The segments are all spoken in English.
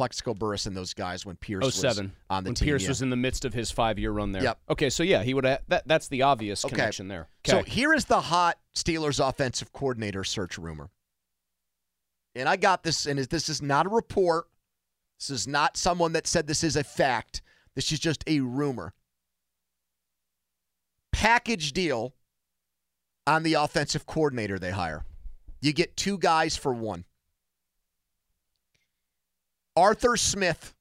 Plaxico Burress and those guys when Pierce was 07 on the when team. Pierce yeah. was in the midst of his five year run there. Yep. Okay, so yeah, he would have that. That's the obvious Okay. connection there. Okay. So here is the hot Steelers offensive coordinator search rumor. And I got this, and this is not a report. This is not someone that said this is a fact. This is just a rumor. Package deal on the offensive coordinator they hire. You get two guys for one. Arthur Smith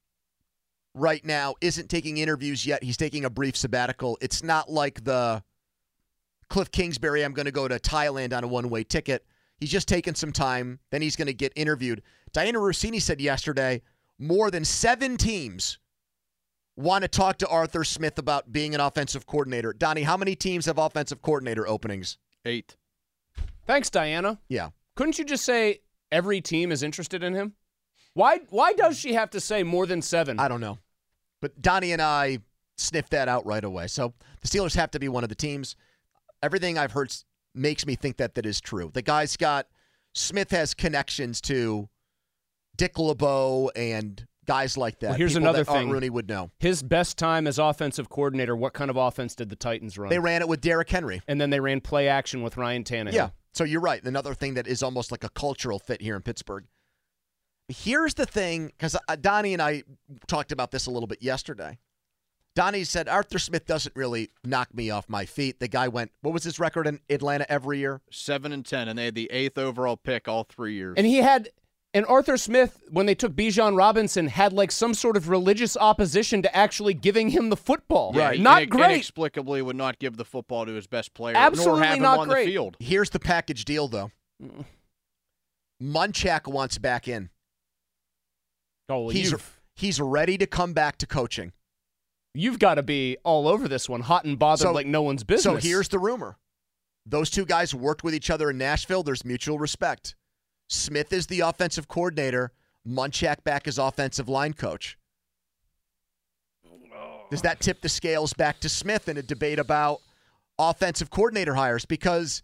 right now isn't taking interviews yet. He's taking a brief sabbatical. It's not like the Kliff Kingsbury, I'm going to go to Thailand on a one way ticket. He's just taking some time. Then he's going to get interviewed. Dianna Russini said yesterday more than seven teams want to talk to Arthur Smith about being an offensive coordinator. Donnie, how many teams have offensive coordinator openings? Eight. Thanks, Dianna. Yeah. Couldn't you just say every team is interested in him? Why? Why does she have to say more than seven? I don't know. But Donnie and I sniffed that out right away. So the Steelers have to be one of the teams. Everything I've heard makes me think that that is true. The guy's got Smith has connections to Dick LeBeau and guys like that. Well, here's people another that thing. Rooney would know. His best time as offensive coordinator. What kind of offense did the Titans run? They ran it with Derrick Henry. and then they ran play action with Ryan Tannehill. Yeah. So you're right. Another thing that is almost like a cultural fit here in Pittsburgh. Here's the thing, because uh, Donnie and I talked about this a little bit yesterday. Donnie said Arthur Smith doesn't really knock me off my feet. The guy went, what was his record in Atlanta every year? Seven and ten, and they had the eighth overall pick all three years. And he had, and Arthur Smith, when they took Bijan Robinson, had like some sort of religious opposition to actually giving him the football. Yeah, he Not inex- great. Inexplicably, would not give the football to his best player, Absolutely nor have him not on great. the field. Here's the package deal, though. Mm. Munchak wants back in. Oh, he's he's ready to come back to coaching. you've got to be all over this one, hot and bothered So- like no one's business. So here's the rumor. Those two guys worked with each other in Nashville. There's mutual respect. Smith is the offensive coordinator. Munchak back as offensive line coach. Does that tip the scales back to Smith in a debate about offensive coordinator hires? Because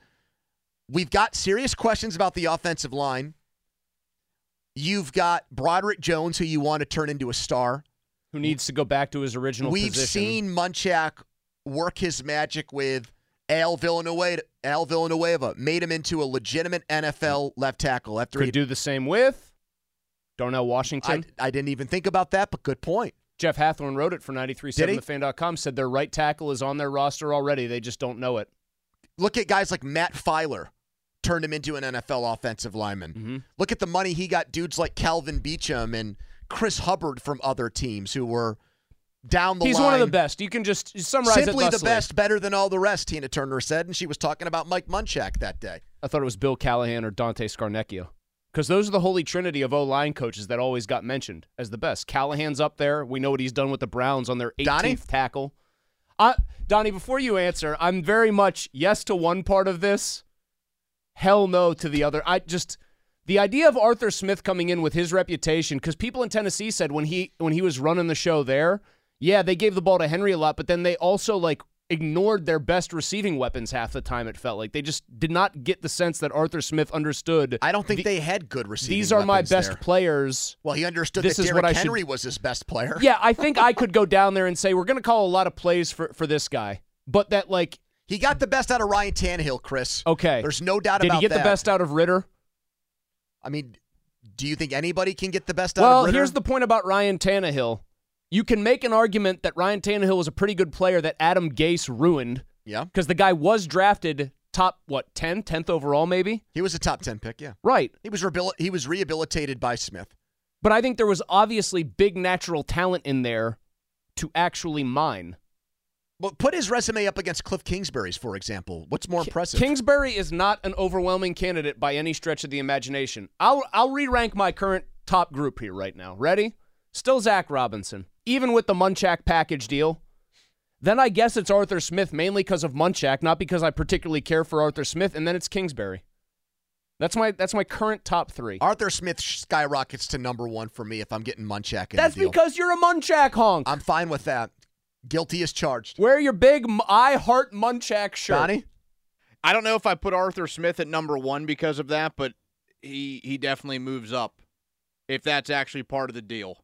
we've got serious questions about the offensive line. You've got Broderick Jones, who you want to turn into a star. who needs to go back to his original We've position. seen Munchak work his magic with Al Villanueva. Al Villanueva made him into a legitimate NFL left tackle after Could he. do the same with Darnell Washington. I didn't even think about that, but good point. Jeff Hathhorn wrote it for 93.7 Did he? thefan.com, said their right tackle is on their roster already. They just don't know it. Look at guys like Matt Feiler, turned him into an NFL offensive lineman. Mm-hmm. Look at the money he got. Dudes like Kelvin Beachum and Chris Hubbard from other teams who were down the line He's line. one of the best. You can just summarize Simply the best, better than all the rest, Tina Turner said, and she was talking about Mike Munchak that day. I thought it was Bill Callahan or Dante Scarnecchia. Because those are the holy trinity of O line coaches that always got mentioned as the best. Callahan's up there. We know what he's done with the Browns on their 18th Donnie? tackle. Uh, Donnie, before you answer, I'm very much yes to one part of this, hell no to the other. I just the idea of Arthur Smith coming in with his reputation, because people in Tennessee said when he when he was running the show there, yeah, they gave the ball to Henry a lot, but then they also like ignored their best receiving weapons half the time. It felt like they just did not get the sense that Arthur Smith understood. I don't think the- they had good receiving. These are my best there. players. Well, he understood This that is Derrick what I should- Henry was his best player. Yeah, I think I could go down there and say we're going to call a lot of plays for for this guy, but that like He got the best out of Ryan Tannehill, Chris. okay, There's no doubt did about that. Did he get that. the best out of Ridder? I mean, Do you think anybody can get the best out Well, of Ridder? here's the point about Ryan Tannehill. You can make an argument that Ryan Tannehill was a pretty good player that Adam Gase ruined yeah. because the guy was drafted top, what, 10, 10th overall, maybe? He was a top 10 pick, yeah. Right. He was rehabil- he was rehabilitated by Smith. But I think there was obviously big natural talent in there to actually mine. But put his resume up against Kliff Kingsbury's, for example. What's more impressive? Kingsbury is not an overwhelming candidate by any stretch of the imagination. I'll I'll re-rank my current top group here right now. Ready? Still Zac Robinson, even with the Munchak package deal. Then I guess it's Arthur Smith mainly because of Munchak, not because I particularly care for Arthur Smith. And then it's Kingsbury. That's my that's my current top three. Arthur Smith skyrockets to number one for me if I'm getting Munchak in That's the deal. because you're a Munchak honk. I'm fine with that. Guilty as charged. Wear your big I heart Munchak shirt. Donnie? I don't know if I put Arthur Smith at number one because of that, but he he definitely moves up if that's actually part of the deal.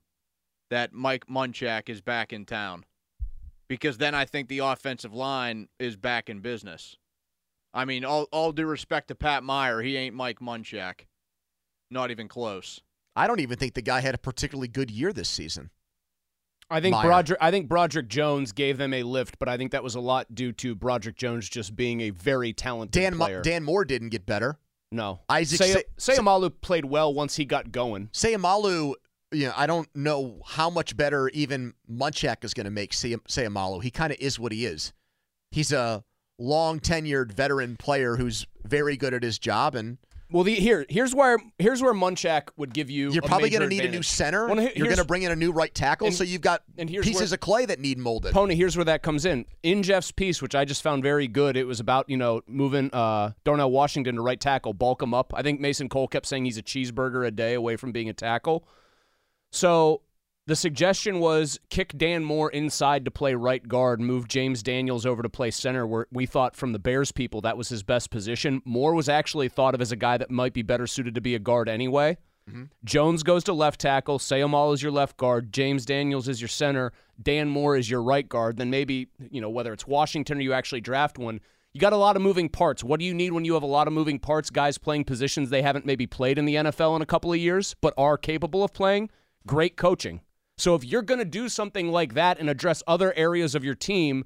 That Mike Munchak is back in town. Because then I think the offensive line is back in business. I mean, all all due respect to Pat Meyer, he ain't Mike Munchak. Not even close. I don't even think the guy had a particularly good year this season. I think. Broderick. I think Broderick Jones gave them a lift, but I think that was a lot due to Broderick Jones just being a very talented Dan Mo- player. Dan Moore didn't get better. no, Isaac Say- Say- Seumalo played well once he got going. Seumalo, you know, I don't know how much better even Munchak is going to make Say- Seumalo. He kind of is what he is. He's a long tenured veteran player who's very good at his job, and Well, the, here, here's where here's where Munchak would give you. you're probably going to need a new center. Well, you're going to bring in a new right tackle, and- so you've got pieces where- of clay that need molded. Poni, here's where that comes in. In Jeff's piece, which I just found very good, it was about, you know, moving uh, Darnell Washington to right tackle, bulk him up. I think Mason Cole kept saying he's a cheeseburger a day away from being a tackle. So the suggestion was kick Dan Moore inside to play right guard, move James Daniels over to play center, where we thought from the Bears people that was his best position. Moore was actually thought of as a guy that might be better suited to be a guard anyway. Mm-hmm. Jones goes to left tackle. Seumalo is your left guard. James Daniels is your center. Dan Moore is your right guard. Then maybe, you know, whether it's Washington or you actually draft one, you got a lot of moving parts. What do you need when you have a lot of moving parts? Guys playing positions they haven't maybe played in the NFL in a couple of years, but are capable of playing? Great coaching. So if you're going to do something like that and address other areas of your team,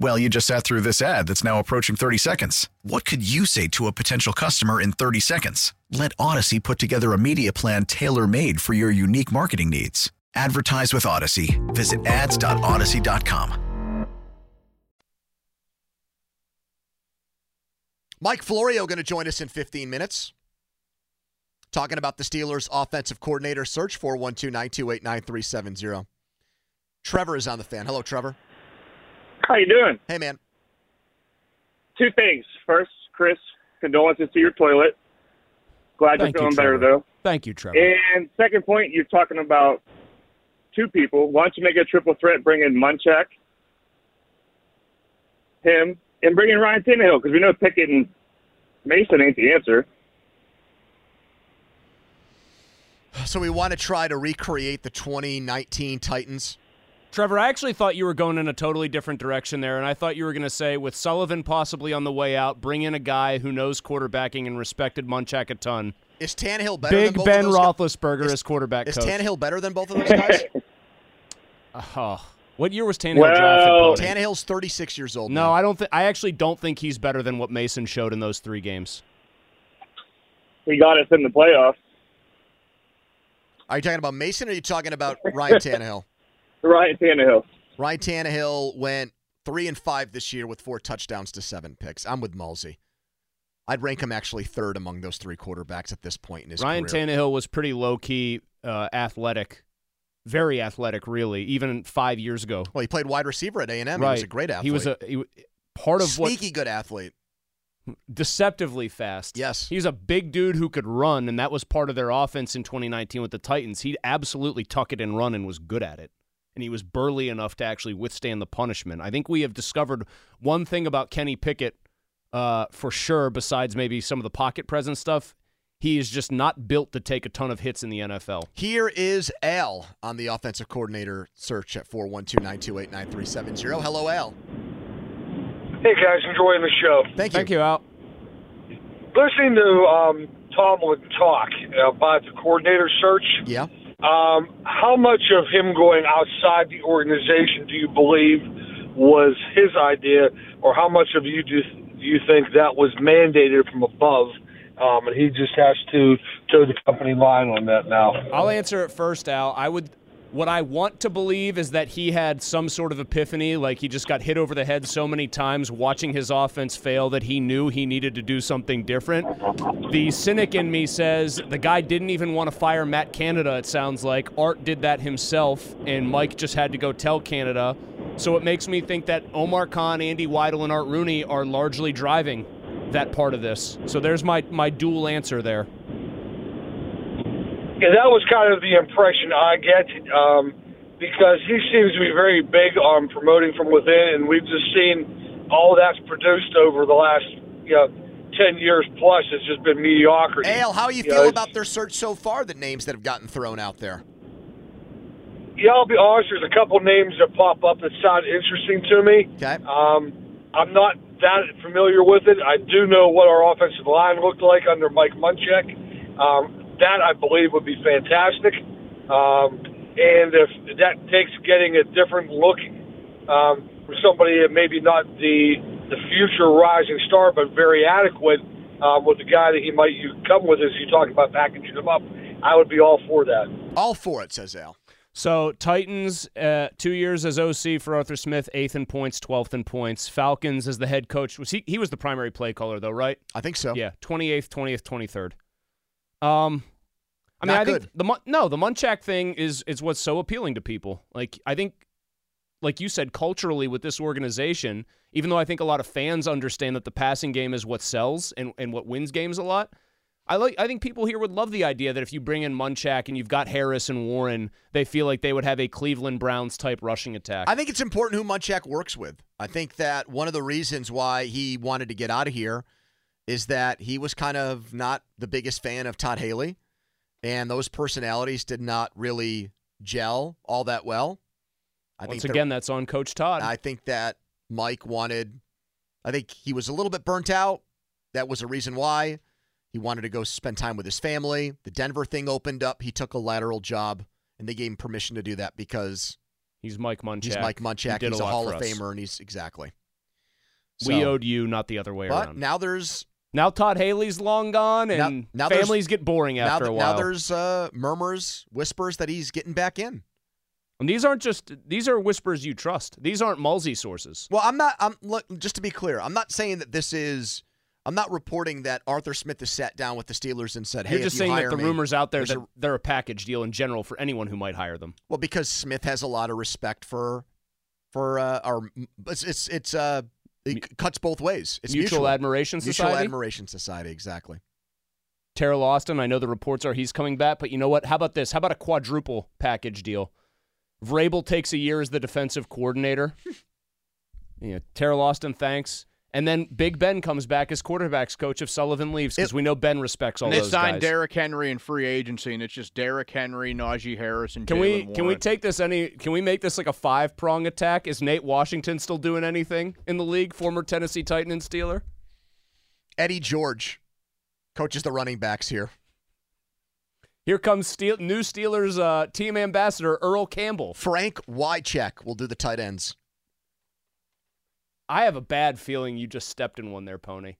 Well, you just sat through this ad that's now approaching 30 seconds. What could you say to a potential customer in 30 seconds? Let Audacy put together a media plan tailor made for your unique marketing needs. Advertise with Audacy. Visit ads.audacy.com. Mike Florio going to join us in 15 minutes. Talking about the Steelers' offensive coordinator search, 412 928 9370. Trevor is on the fan. Hello, Trevor. How you doing? Hey, man. Two things. First, Chris, condolences to your toilet. Glad Thank you're you, feeling better though. Thank you, Trevor. And second point, you're talking about two people. Why don't you make a triple threat? Bring in Munchak, him, and bring in Ryan Tannehill because we know Pickett and Mason ain't the answer. So we want to try to recreate the 2019 Titans. Trevor, I actually thought you were going in a totally different direction there, and I thought you were going to say, with Sullivan possibly on the way out, bring in a guy who knows quarterbacking and respected Munchak a ton. Is Tannehill better than Big both Ben of those guys? Roethlisberger Is- as quarterback Is coach. Tannehill better than both of those guys? Oh, what year was Tannehill Well, drafted? Poni? Tannehill's 36 years old. No, now. I don't think. I actually don't think he's better than what Mason showed in those three games. He got us in the playoffs. Are you talking about Mason or are you talking about Ryan Tannehill? Ryan Tannehill. Ryan Tannehill went three and five this year with four touchdowns to seven picks. I'm with Mulsey. I'd rank him actually third among those three quarterbacks at this point in his Ryan career. Tannehill was pretty low key, uh, athletic, very athletic, really. Even five years ago, well, he played wide receiver at A and M. He was a great athlete. He was a he, w- part of sneaky good athlete. deceptively fast. Yes. he's a big dude who could run, and that was part of their offense in 2019 with the Titans. He'd absolutely tuck it and run and was good at it. And he was burly enough to actually withstand the punishment. I think we have discovered one thing about Kenny Pickett uh, for sure, besides maybe some of the pocket presence stuff. He is just not built to take a ton of hits in the NFL. Here is Al on the offensive coordinator search at 412-928-9370. Hello, Al. Hey guys, enjoying the show. Thank you. Thank you, Al. Listening to um, Tomlin talk about the coordinator search, Yeah. Um, how much of him going outside the organization do you believe was his idea, or how much of you do, do you think that was mandated from above, um, and he just has to toe the company line on that now? I'll answer it first, Al. I would. What I want to believe is that he had some sort of epiphany, like he just got hit over the head so many times watching his offense fail that he knew he needed to do something different. The cynic in me says the guy didn't even want to fire Matt Canada, it sounds like. Art did that himself, and Mike just had to go tell Canada. So it makes me think that Omar Khan, Andy Weidel, and Art Rooney are largely driving that part of this. So there's my, my dual answer there. Yeah, that was kind of the impression I get um, because he seems to be very big on promoting from within, and we've just seen all that's produced over the last you know ten years plus. It's just been mediocrity. Al, how you You feel know, about their search so far, the names that have gotten thrown out there? Yeah, I'll be honest. There's a couple names that pop up that sound interesting to me. Okay. Um, I'm not that familiar with it. I do know what our offensive line looked like under Mike Munchak. Um, that I believe would be fantastic. Um, and if that takes getting a different look um, for somebody that maybe not the the future rising star, but very adequate um, with the guy that he might you come with as you talk about packaging him up, I would be all for that. All for it, says Al. So Titans, uh, two years as OC for Arthur Smith, eighth in points, twelfth in points. Falcons as the head coach was he? He was the primary play caller though, right? I think so. Yeah, twenty eighth, twentieth, twenty third. Um, I mean, Not I think the no, the Munchak thing is is what's so appealing to people. Like I think, like you said, culturally with this organization, even though I think a lot of fans understand that the passing game is what sells and and what wins games a lot. I like. I think people here would love the idea that if you bring in Munchak and you've got Harris and Warren, they feel like they would have a Cleveland Browns type rushing attack. I think it's important who Munchak works with. I think that one of the reasons why he wanted to get out of here is that he was kind of not the biggest fan of Todd Haley, and those personalities did not really gel all that well. I Once think again, that's on Coach Todd. I think that Mike wanted. I think he was a little bit burnt out. That was a reason why he wanted to go spend time with his family. The Denver thing opened up. He took a lateral job, and they gave him permission to do that because he's Mike Munchak. He's Mike Munchak. did He's a, lot Hall of us. Famer, and he's exactly. we owed you, not the other way around. But around. now there's Now Todd Haley's long gone, and now there's- families get boring after th- a while. now there's uh, murmurs, whispers that he's getting back in. and these aren't just these are whispers you trust. These aren't Mulsey sources. Well, I'm not. I'm look, just to be clear. I'm not saying that this is. I'm not reporting that Arthur Smith has sat down with the Steelers and said, "Hey, You're just you saying that the me- rumors out there that a- they're a package deal in general for anyone who might hire them. well, because Smith has a lot of respect for, for uh, our. It's it's it's uh, it cuts both ways. It's Mutual mutual, Admiration society. Mutual Admiration Society, exactly. Teryl Austin, I know the reports are he's coming back, but you know what? How about this? How about a quadruple package deal? Vrabel takes a year as the defensive coordinator. yeah, Teryl Austin, thanks. And then Big Ben comes back as quarterbacks coach if Sullivan leaves because we know Ben respects all And they those signed guys. Derrick Henry in free agency, and it's just Derrick Henry, Najee Harris, and Can Jalen we can we take this any? Can we make this like a five prong attack? Is Nate Washington still doing anything in the league? Former Tennessee Titan and Steeler. Eddie George coaches the running backs here. Here comes Steel, new Steelers uh, team ambassador Earl Campbell. Frank Wycheck will do the tight ends. I have a bad feeling you just stepped in one there, Poni.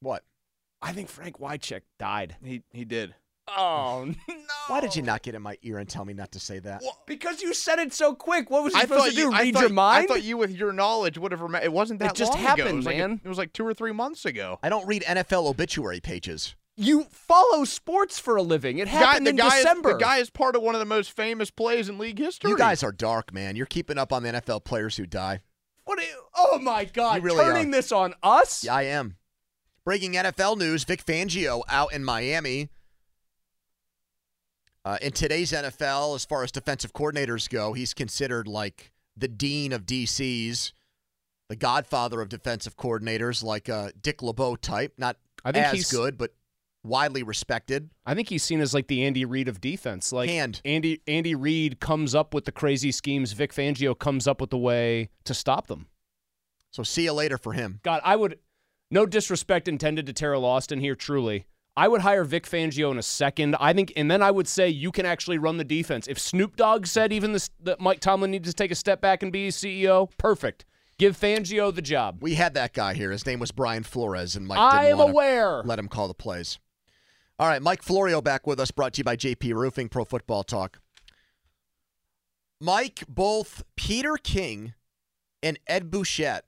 What? I think Frank Wycheck died. He he did. Oh no! Why did you not get in my ear and tell me not to say that? Because you said it so quick. What was you I supposed to do? you, I Read thought, your mind? I thought you, with your knowledge, would have remembered. It wasn't that It just long ago. happened, It was like man. it was like two or three months ago. I don't read NFL obituary pages. You follow sports for a living. It The guy, happened in December. Is, the guy is part of one of the most famous plays in league history. You guys are dark, man. You're keeping up on the NFL players who die. What? Are you, oh my God! You really Turning are. this on us? Yeah, I am. Breaking NFL news: Vic Fangio out in Miami. Uh, in today's NFL, as far as defensive coordinators go, he's considered like the dean of DCs, the godfather of defensive coordinators, like uh, Dick LeBeau type. Not I think as he's- good, but widely respected. I think he's seen as like the Andy Reid of defense. Like Hand. Andy Andy Reid comes up with the crazy schemes. Vic Fangio comes up with the way to stop them. So see you later for him. God, I would. No disrespect intended to Teryl Austin here. Truly, I would hire Vic Fangio in a second. I think, and then I would say you can actually run the defense. If Snoop Dogg said even this, that Mike Tomlin needs to take a step back and be CEO, perfect. Give Fangio the job. We had that guy here. His name was Brian Flores, and Mike I am aware. Let him call the plays. All right, Mike Florio back with us, brought to you by JP Roofing Pro Football Talk. Mike, both Peter King and Ed Bouchette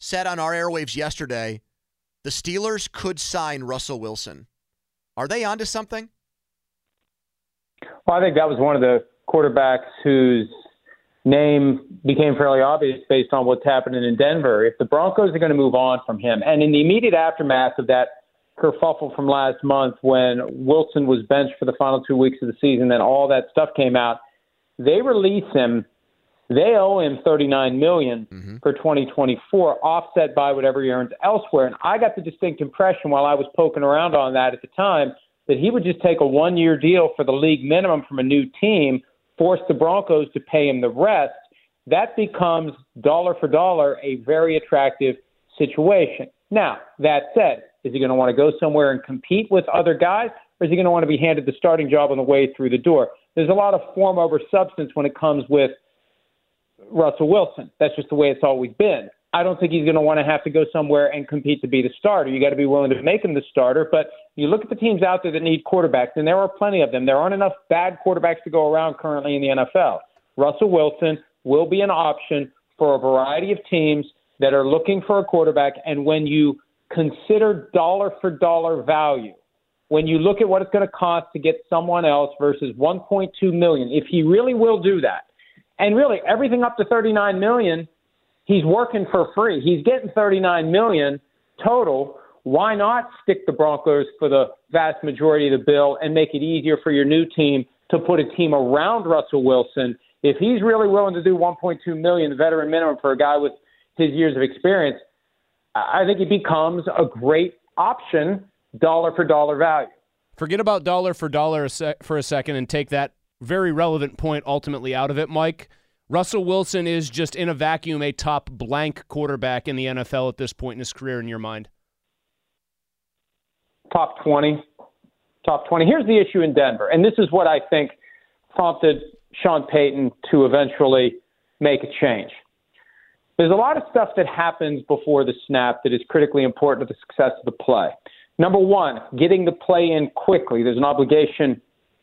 said on our airwaves yesterday the Steelers could sign Russell Wilson. Are they onto something? Well, I think that was one of the quarterbacks whose name became fairly obvious based on what's happening in Denver. If the Broncos are going to move on from him, and in the immediate aftermath of that kerfuffle from last month when Wilson was benched for the final two weeks of the season, then all that stuff came out, they release him. They owe him 39 million mm-hmm. for 2024, offset by whatever he earns elsewhere. And I got the distinct impression while I was poking around on that at the time that he would just take a one-year deal for the league minimum from a new team, force the Broncos to pay him the rest. That becomes dollar for dollar a very attractive situation. Now, that said, is he going to want to go somewhere and compete with other guys, or is he going to want to be handed the starting job on the way through the door? There's a lot of form over substance when it comes with Russell Wilson. That's just the way it's always been. I don't think he's going to want to have to go somewhere and compete to be the starter. You got to be willing to make him the starter. But you look at the teams out there that need quarterbacks, and there are plenty of them. There aren't enough bad quarterbacks to go around currently in the NFL. Russell Wilson will be an option for a variety of teams that are looking for a quarterback. And when you consider dollar for dollar value, when you look at what it's going to cost to get someone else versus 1.2 million, if he really will do that, and really everything up to 39 million, he's working for free. He's getting 39 million total. Why not stick the Broncos for the vast majority of the bill and make it easier for your new team to put a team around Russell Wilson? If he's really willing to do 1.2 million, the veteran minimum for a guy with his years of experience, I think it becomes a great option, dollar for dollar value. Forget about dollar for dollar a sec- for a second and take that very relevant point ultimately out of it, Mike. Russell Wilson is just in a vacuum a top blank quarterback in the NFL at this point in his career, in your mind. top 20. Top 20. Here's the issue in Denver, and this is what I think prompted Sean Payton to eventually make a change. There's a lot of stuff that happens before the snap that is critically important to the success of the play. Number one, getting the play in quickly. There's an obligation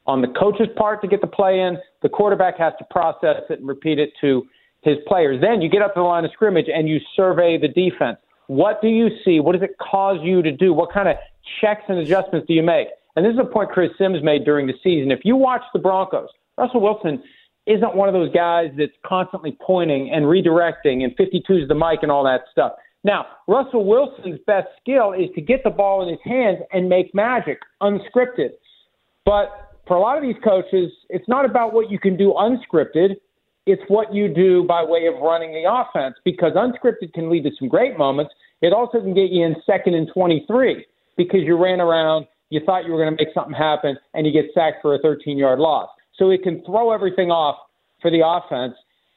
on the coach's part to get the play in. The quarterback has to process it and repeat it to his players. Then you get up to the line of scrimmage and you survey the defense. What do you see? What does it cause you to do? What kind of checks and adjustments do you make? And this is a point Chris Sims made during the season. If you watch the Broncos, Russell Wilson isn't one of those guys that's constantly pointing and redirecting and 52s the mic and all that stuff. Now, Russell Wilson's best skill is to get the ball in his hands and make magic, unscripted. But for a lot of these coaches, it's not about what you can do unscripted. It's what you do by way of running the offense because unscripted can lead to some great moments. It also can get you in second and 23 because you ran around, you thought you were going to make something happen, and you get sacked for a 13 yard loss. So it can throw everything off for the offense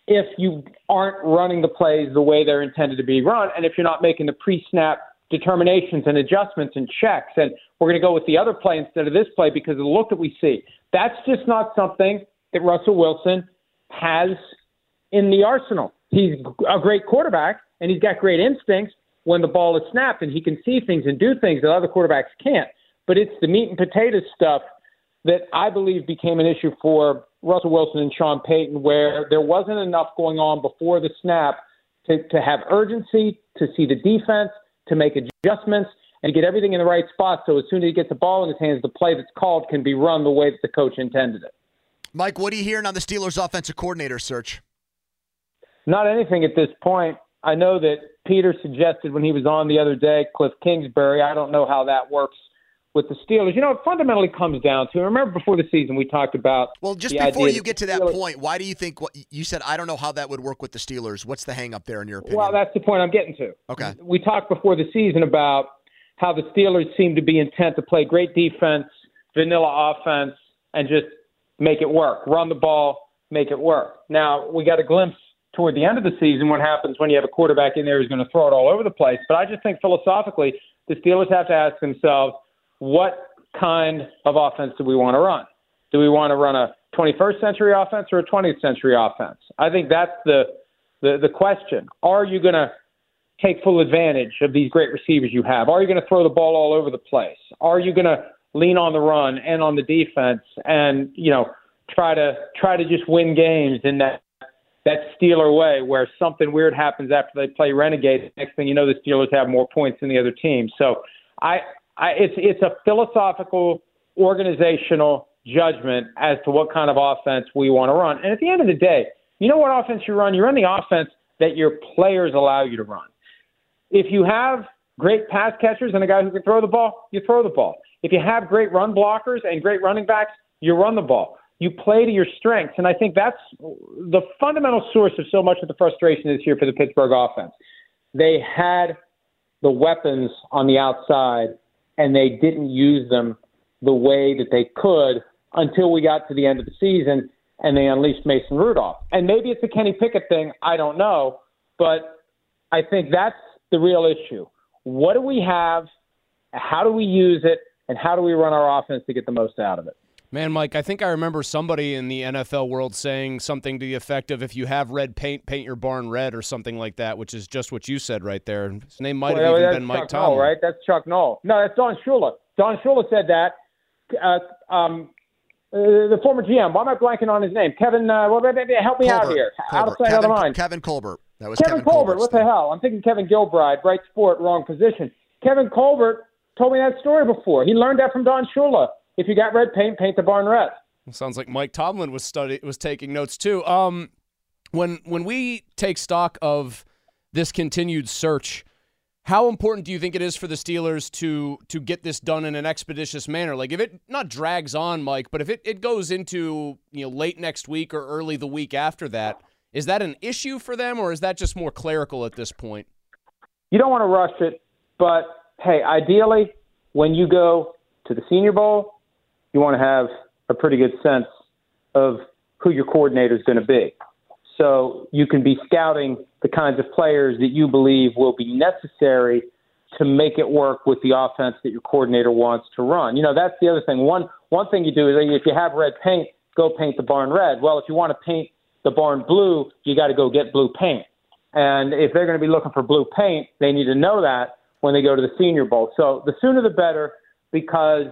if you aren't running the plays the way they're intended to be run, and if you're not making the pre snap determinations and adjustments and checks. And we're going to go with the other play instead of this play because of the look that we see. That's just not something that Russell Wilson has in the arsenal. He's a great quarterback and he's got great instincts when the ball is snapped and he can see things and do things that other quarterbacks can't. But it's the meat and potatoes stuff that I believe became an issue for Russell Wilson and Sean Payton, where there wasn't enough going on before the snap to, to have urgency, to see the defense, to make adjustments, and get everything in the right spot. So as soon as he gets the ball in his hands, the play that's called can be run the way that the coach intended it. Mike, what are you hearing on the Steelers' offensive coordinator search? Not anything at this point. I know that Peter suggested when he was on the other day, Kliff Kingsbury. I don't know how that works with the Steelers. You know, it fundamentally comes down to. Remember before the season, we talked about. Well, just before you get to that Steelers- point, why do you think what you said? I don't know how that would work with the Steelers. What's the hang up there in your opinion? Well, that's the point I'm getting to. okay. We talked before the season about how the Steelers seem to be intent to play great defense, vanilla offense, and just make it work. Run the ball, make it work. Now, we got a glimpse toward the end of the season what happens when you have a quarterback in there who's going to throw it all over the place. But I just think philosophically, the Steelers have to ask themselves what kind of offense do we want to run? Do we want to run a 21st century offense or a 20th century offense? I think that's the the, the question. Are you going to take full advantage of these great receivers you have? Are you going to throw the ball all over the place? Are you going to lean on the run and on the defense and, you know, try to try to just win games in that that Steeler way where something weird happens after they play Renegade. Next thing you know, the Steelers have more points than the other team. So I, I it's it's a philosophical, organizational judgment as to what kind of offense we want to run. And at the end of the day, you know what offense you run? You run the offense that your players allow you to run. If you have great pass catchers and a guy who can throw the ball, you throw the ball. If you have great run blockers and great running backs, you run the ball. You play to your strengths. And I think that's the fundamental source of so much of the frustration this year for the Pittsburgh offense. They had the weapons on the outside and they didn't use them the way that they could until we got to the end of the season and they unleashed Mason Rudolph. And maybe it's a Kenny Pickett thing, I don't know, but I think that's the real issue. What do we have? How do we use it? And how do we run our offense to get the most out of it? Man, Mike, I think I remember somebody in the NFL world saying something to the effect of if you have red paint, paint your barn red or something like that, which is just what you said right there. His name might have even that's been Mike Chuck Tomlin. Right? That's Chuck Noll. No, that's Don Shula. Don Shula said that. Uh, um, uh, the former GM. Why am I blanking on his name? Kevin. Uh, well, maybe help me out Colbert. here. Out of Colbert. sight, out of Kevin, mind. Kevin Colbert. That was Kevin, Kevin, Colbert. Colbert's What the thing. hell? I'm thinking Kevin Gilbride, right sport, wrong position. Kevin Colbert told me that story before. He learned that from Don Shula. If you got red paint, paint the barn red. Sounds like Mike Tomlin was study was taking notes too. Um, when when we take stock of this continued search, how important do you think it is for the Steelers to to get this done in an expeditious manner? Like if it not drags on, Mike, but if it, it goes into you know late next week or early the week after that, is that an issue for them or is that just more clerical at this point? You don't want to rush it, but hey, ideally, when you go to the Senior Bowl, you want to have a pretty good sense of who your coordinator is going to be. So you can be scouting the kinds of players that you believe will be necessary to make it work with the offense that your coordinator wants to run. You know, that's the other thing. One one thing you do is if you have red paint, go paint the barn red. Well, if you want to paint the barn blue, you got to go get blue paint. And if they're going to be looking for blue paint, they need to know that when they go to the Senior Bowl. So the sooner the better, because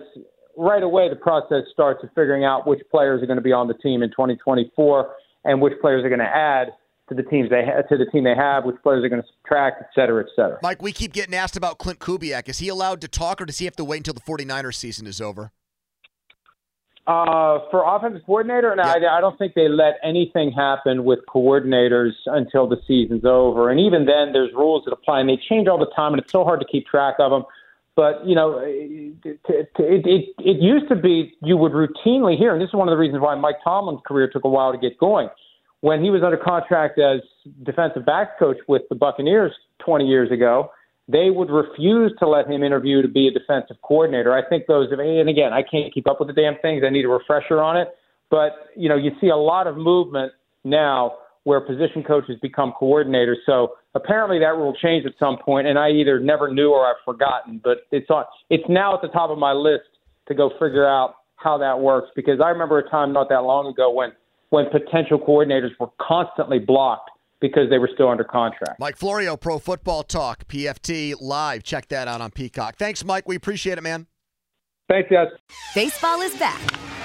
right away the process starts of figuring out which players are going to be on the team in 2024 and which players are going to add to the teams they ha- to the team they have, which players are going to subtract, et cetera, et cetera. Mike, we keep getting asked about Klint Kubiak. Is he allowed to talk, or does he have to wait until the 49ers season is over? Uh, for offensive coordinator, no, I, I don't think they let anything happen with coordinators until the season's over. And even then, there's rules that apply, and they change all the time, and it's so hard to keep track of them. But you know, it, it, it, it used to be you would routinely hear, and this is one of the reasons why Mike Tomlin's career took a while to get going. When he was under contract as defensive backs coach with the Buccaneers 20 years ago, they would refuse to let him interview to be a defensive coordinator. I think those, and again, I can't keep up with the damn things. I need a refresher on it. But, you know, you see a lot of movement now where position coaches become coordinators. So apparently that rule changed at some point, and I either never knew or I've forgotten. But it's on, it's now at the top of my list to go figure out how that works because I remember a time not that long ago when when potential coordinators were constantly blocked because they were still under contract. Mike Florio, Pro Football Talk, PFT Live. Check that out on Peacock. Thanks, Mike. We appreciate it, man. Thanks, guys. Baseball is back,